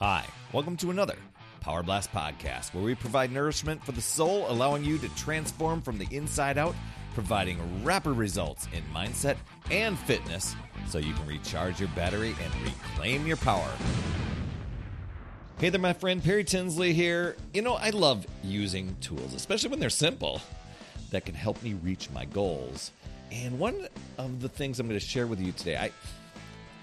Hi, welcome to another Power Blast podcast where we provide nourishment for the soul, allowing you to transform from the inside out, providing rapid results in mindset and fitness so you can recharge your battery and reclaim your power. Hey there, my friend Perry Tinsley here. You know, I love using tools, especially when they're simple, that can help me reach my goals. And one of the things I'm going to share with you today, I,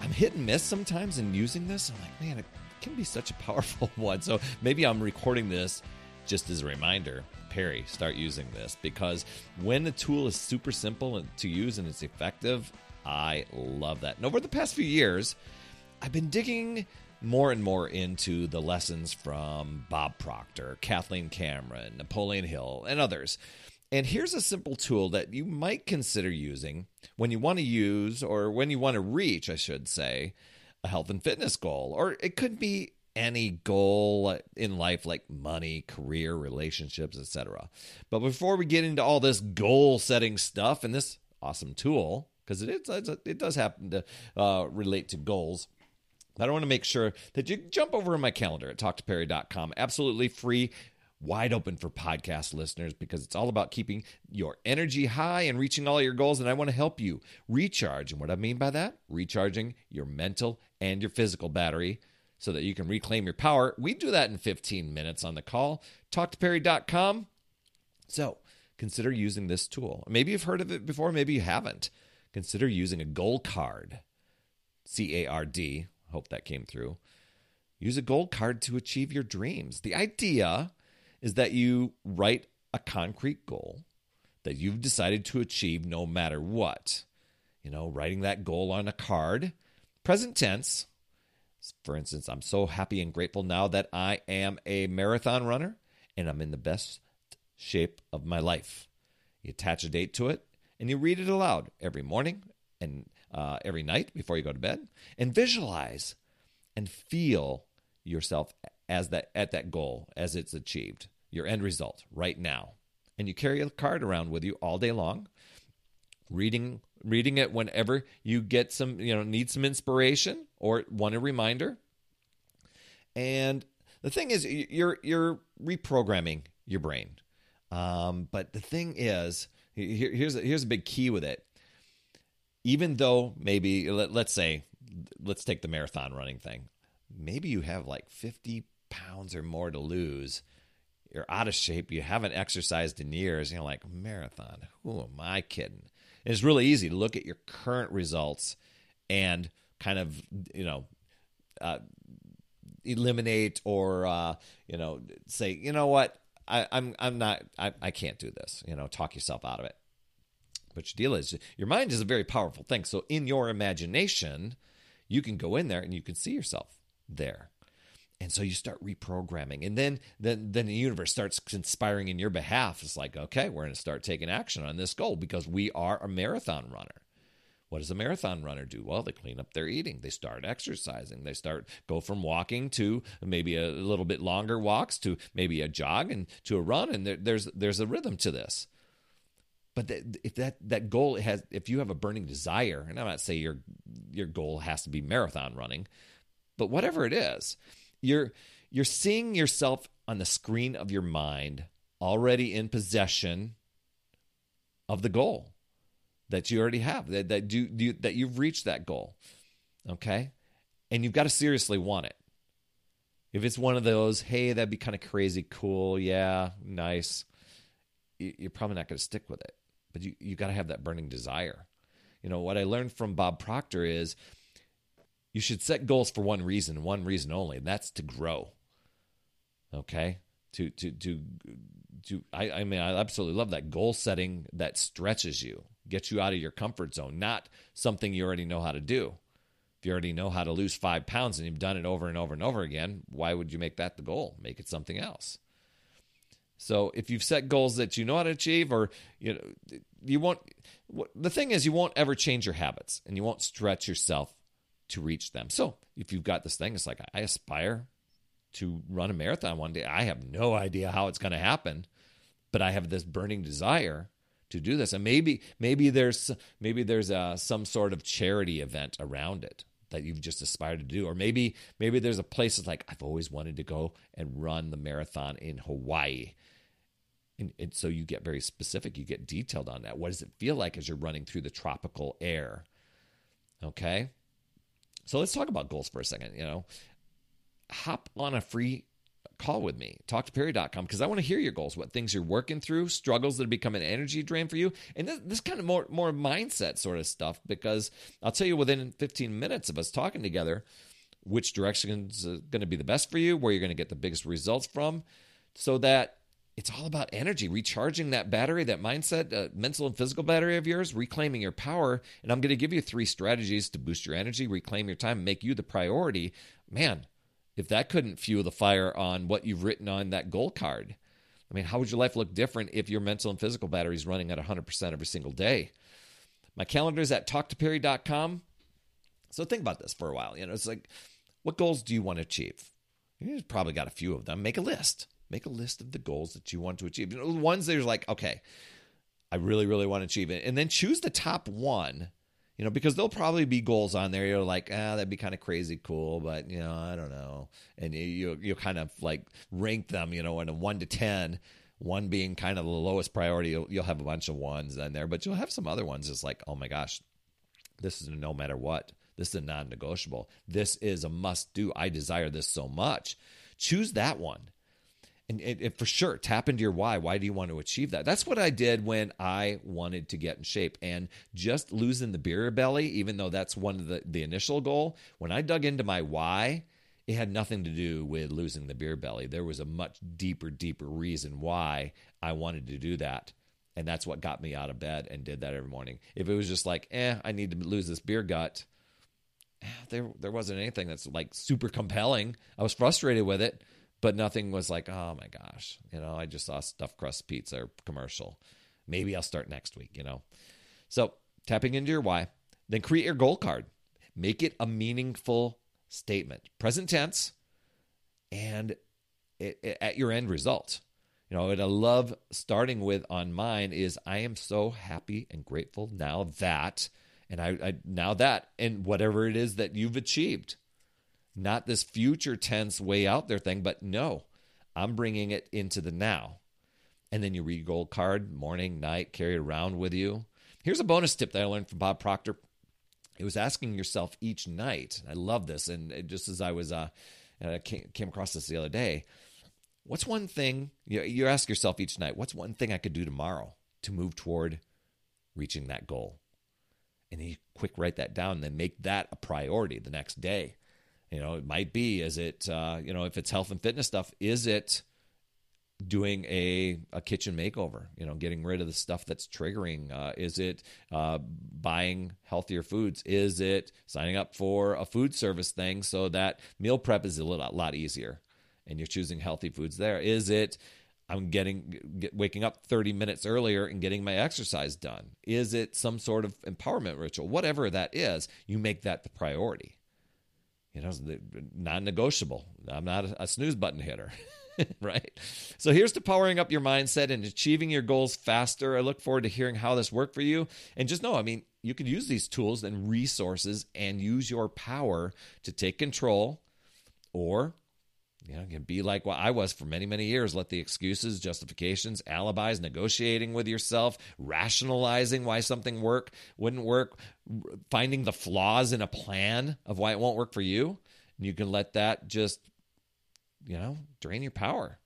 I'm hit and miss sometimes in using this. I'm like, man, can be such a powerful one. So maybe I'm recording this just as a reminder. Perry, start using this because when the tool is super simple to use and it's effective, I love that. And over the past few years, I've been digging more and more into the lessons from Bob Proctor, Kathleen Cameron, Napoleon Hill, and others. And here's a simple tool that you might consider using when you want to use, or when you want to reach, I should say, a health and fitness goal. Or it could be any goal in life like money, career, relationships, etc. But before we get into all this goal setting stuff and this awesome tool, because it, it does happen to uh, relate to goals, I want to make sure that you jump over in my calendar at talktoperry.com. Absolutely free, wide open for podcast listeners because it's all about keeping your energy high and reaching all your goals. And I want to help you recharge. And what I mean by that, recharging your mental and your physical battery so that you can reclaim your power. We do that in 15 minutes on the call. Talktoperry.com. So consider using this tool. Maybe you've heard of it before, maybe you haven't. Consider using a goal card, C A R D, Hope that came through. Use a goal card to achieve your dreams. The idea is that you write a concrete goal that you've decided to achieve no matter what. You know, writing that goal on a card, present tense. For instance, I'm so happy and grateful now that I am a marathon runner and I'm in the best shape of my life. You attach a date to it and you read it aloud every morning and uh, every night before you go to bed and visualize and feel yourself as that at that goal as it's achieved your end result right now and you carry a card around with you all day long reading reading it whenever you get some you know need some inspiration or want a reminder. And the thing is you're you're reprogramming your brain. Um, but the thing is here, here's a, here's a big key with it. Even though maybe let, let's say let's take the marathon running thing. Maybe you have like 50 pounds or more to lose. You're out of shape. You haven't exercised in years. You're like marathon? Who am i kidding and it's really easy to look at your current results and kind of you know uh, eliminate or uh, you know say you know what I, I'm, I'm not I, I can't do this you know talk yourself out of it but your deal is your mind is a very powerful thing. So in your imagination, you can go in there and you can see yourself there. And so you start reprogramming. And then then then the universe starts conspiring in your behalf. It's like, okay, we're going to start taking action on this goal because we are a marathon runner. What does a marathon runner do? Well, they clean up their eating. They start exercising. They start go from walking to maybe a little bit longer walks to maybe a jog and to a run. And there, there's there's a rhythm to this. But that, if that that goal has, if you have a burning desire, and I'm not saying your your goal has to be marathon running, but whatever it is, you're you're seeing yourself on the screen of your mind already in possession of the goal that you already have that that you, you that you've reached that goal okay? And you've got to seriously want it. If it's one of those hey that'd be kind of crazy cool yeah nice you're probably not going to stick with it. But you, you got to have that burning desire. You know, what I learned from Bob Proctor is you should set goals for one reason, one reason only, and that's to grow. Okay? To to to to I, I mean I absolutely love that goal setting that stretches you, gets you out of your comfort zone, not something you already know how to do. If you already know how to lose five pounds and you've done it over and over and over again, why would you make that the goal? Make it something else. So if you've set goals that you know how to achieve, or you know, you won't. The thing is, you won't ever change your habits, and you won't stretch yourself to reach them. So if you've got this thing, it's like I aspire to run a marathon one day. I have no idea how it's going to happen, but I have this burning desire to do this. And maybe maybe there's maybe there's a, some sort of charity event around it. that you've just aspired to do or maybe maybe there's a place that's like i've always wanted to go and run the marathon in hawaii and, and, so you get very specific you get detailed on that what does it feel like as you're running through the tropical air okay so let's talk about goals for a second you know hop on a free call with me. Talk to Perry.com because I want to hear your goals, what things you're working through, struggles that have become an energy drain for you, and this, this kind of more more mindset sort of stuff. Because I'll tell you within 15 minutes of us talking together, which direction is uh, going to be the best for you, where you're going to get the biggest results from, so that it's all about energy, recharging that battery, that mindset, uh, mental and physical battery of yours, reclaiming your power. And I'm going to give you three strategies to boost your energy, reclaim your time, make you the priority. Man, if that couldn't fuel the fire on what you've written on that goal card, I mean, how would your life look different if your mental and physical battery is running at 100% every single day? My calendar is at talktoperry.com. So think about this for a while. You know, it's like, what goals do you want to achieve? You've probably got a few of them. Make a list. Make a list of the goals that you want to achieve. You know, the ones that are like, okay, I really, really want to achieve it. And then choose the top one you know, because there'll probably be goals on there. You're like, ah, that'd be kind of crazy cool, but you know, I don't know. And you you, kind of like rank them, you know, in a one to ten. One being kind of the lowest priority. You'll, you'll have a bunch of ones in there, but you'll have some other ones. It's like, oh my gosh, this is no matter what. This is a non-negotiable. This is a must-do. I desire this so much. Choose that one and for sure tap into your why. Why do you want to achieve that? That's what i did when i wanted to get in shape. And just losing the beer belly even though that's one of the, the initial goal when i dug into my why it had nothing to do with losing the beer belly. There was a much deeper deeper reason why i wanted to do that. And that's what got me out of bed and did that every morning. If it was just like eh i need to lose this beer gut eh, there there wasn't anything that's like super compelling. I was frustrated with it but nothing was like, oh my gosh, you know, I just saw stuffed crust pizza commercial. Maybe I'll start next week, you know. So tapping into your why, then create your goal card. Make it a meaningful statement, present tense, and it, it, at your end result. You know, what I love starting with on mine is I am so happy and grateful now that, and I, I now that, and whatever it is that you've achieved not this future tense way out there thing, but no, I'm bringing it into the now. And then you read goal card morning, night, carry around with you. Here's a bonus tip that I learned from Bob Proctor. It was asking yourself each night. I love this. And just as I was, uh, I came, across this the other day. What's one thing you, you ask yourself each night? What's one thing I could do tomorrow to move toward reaching that goal? And you quick write that down and then make that a priority the next day. You know, it might be, is it, uh, you know, if it's health and fitness stuff, is it doing a, a kitchen makeover, you know, getting rid of the stuff that's triggering? Uh, is it uh, buying healthier foods? Is it signing up for a food service thing so that meal prep is a little, lot easier and you're choosing healthy foods there? Is it I'm getting get, waking up 30 minutes earlier and getting my exercise done? Is it some sort of empowerment ritual? Whatever that is, you make that the priority you know, non-negotiable. I'm not a snooze button hitter. right? So here's to powering up your mindset and achieving your goals faster. I look forward to hearing how this worked for you. And just know, I mean, you could use these tools and resources and use your power to take control or you know, can be like what I was for many, many years. Let the excuses, justifications, alibis, negotiating with yourself, rationalizing why something work wouldn't work, finding the flaws in a plan of why it won't work for you. And you can let that just, you know, drain your power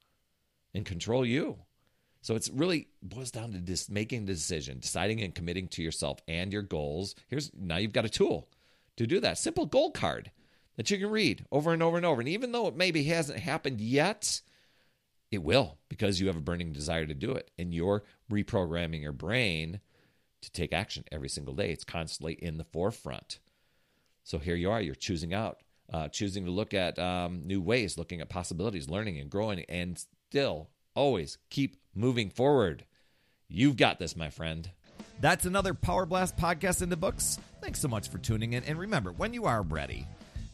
and control you. So it's really boils down to just making the decision, deciding and committing to yourself and your goals. Here's now you've got a tool to do that. Simple goal card that you can read over and over and over. And even though it maybe hasn't happened yet, it will because you have a burning desire to do it. And you're reprogramming your brain to take action every single day. It's constantly in the forefront. So here you are, you're choosing out, uh, choosing to look at um, new ways, looking at possibilities, learning and growing, and still always keep moving forward. You've got this, my friend. That's another Power Blast podcast in the books. Thanks so much for tuning in. And remember, when you are ready,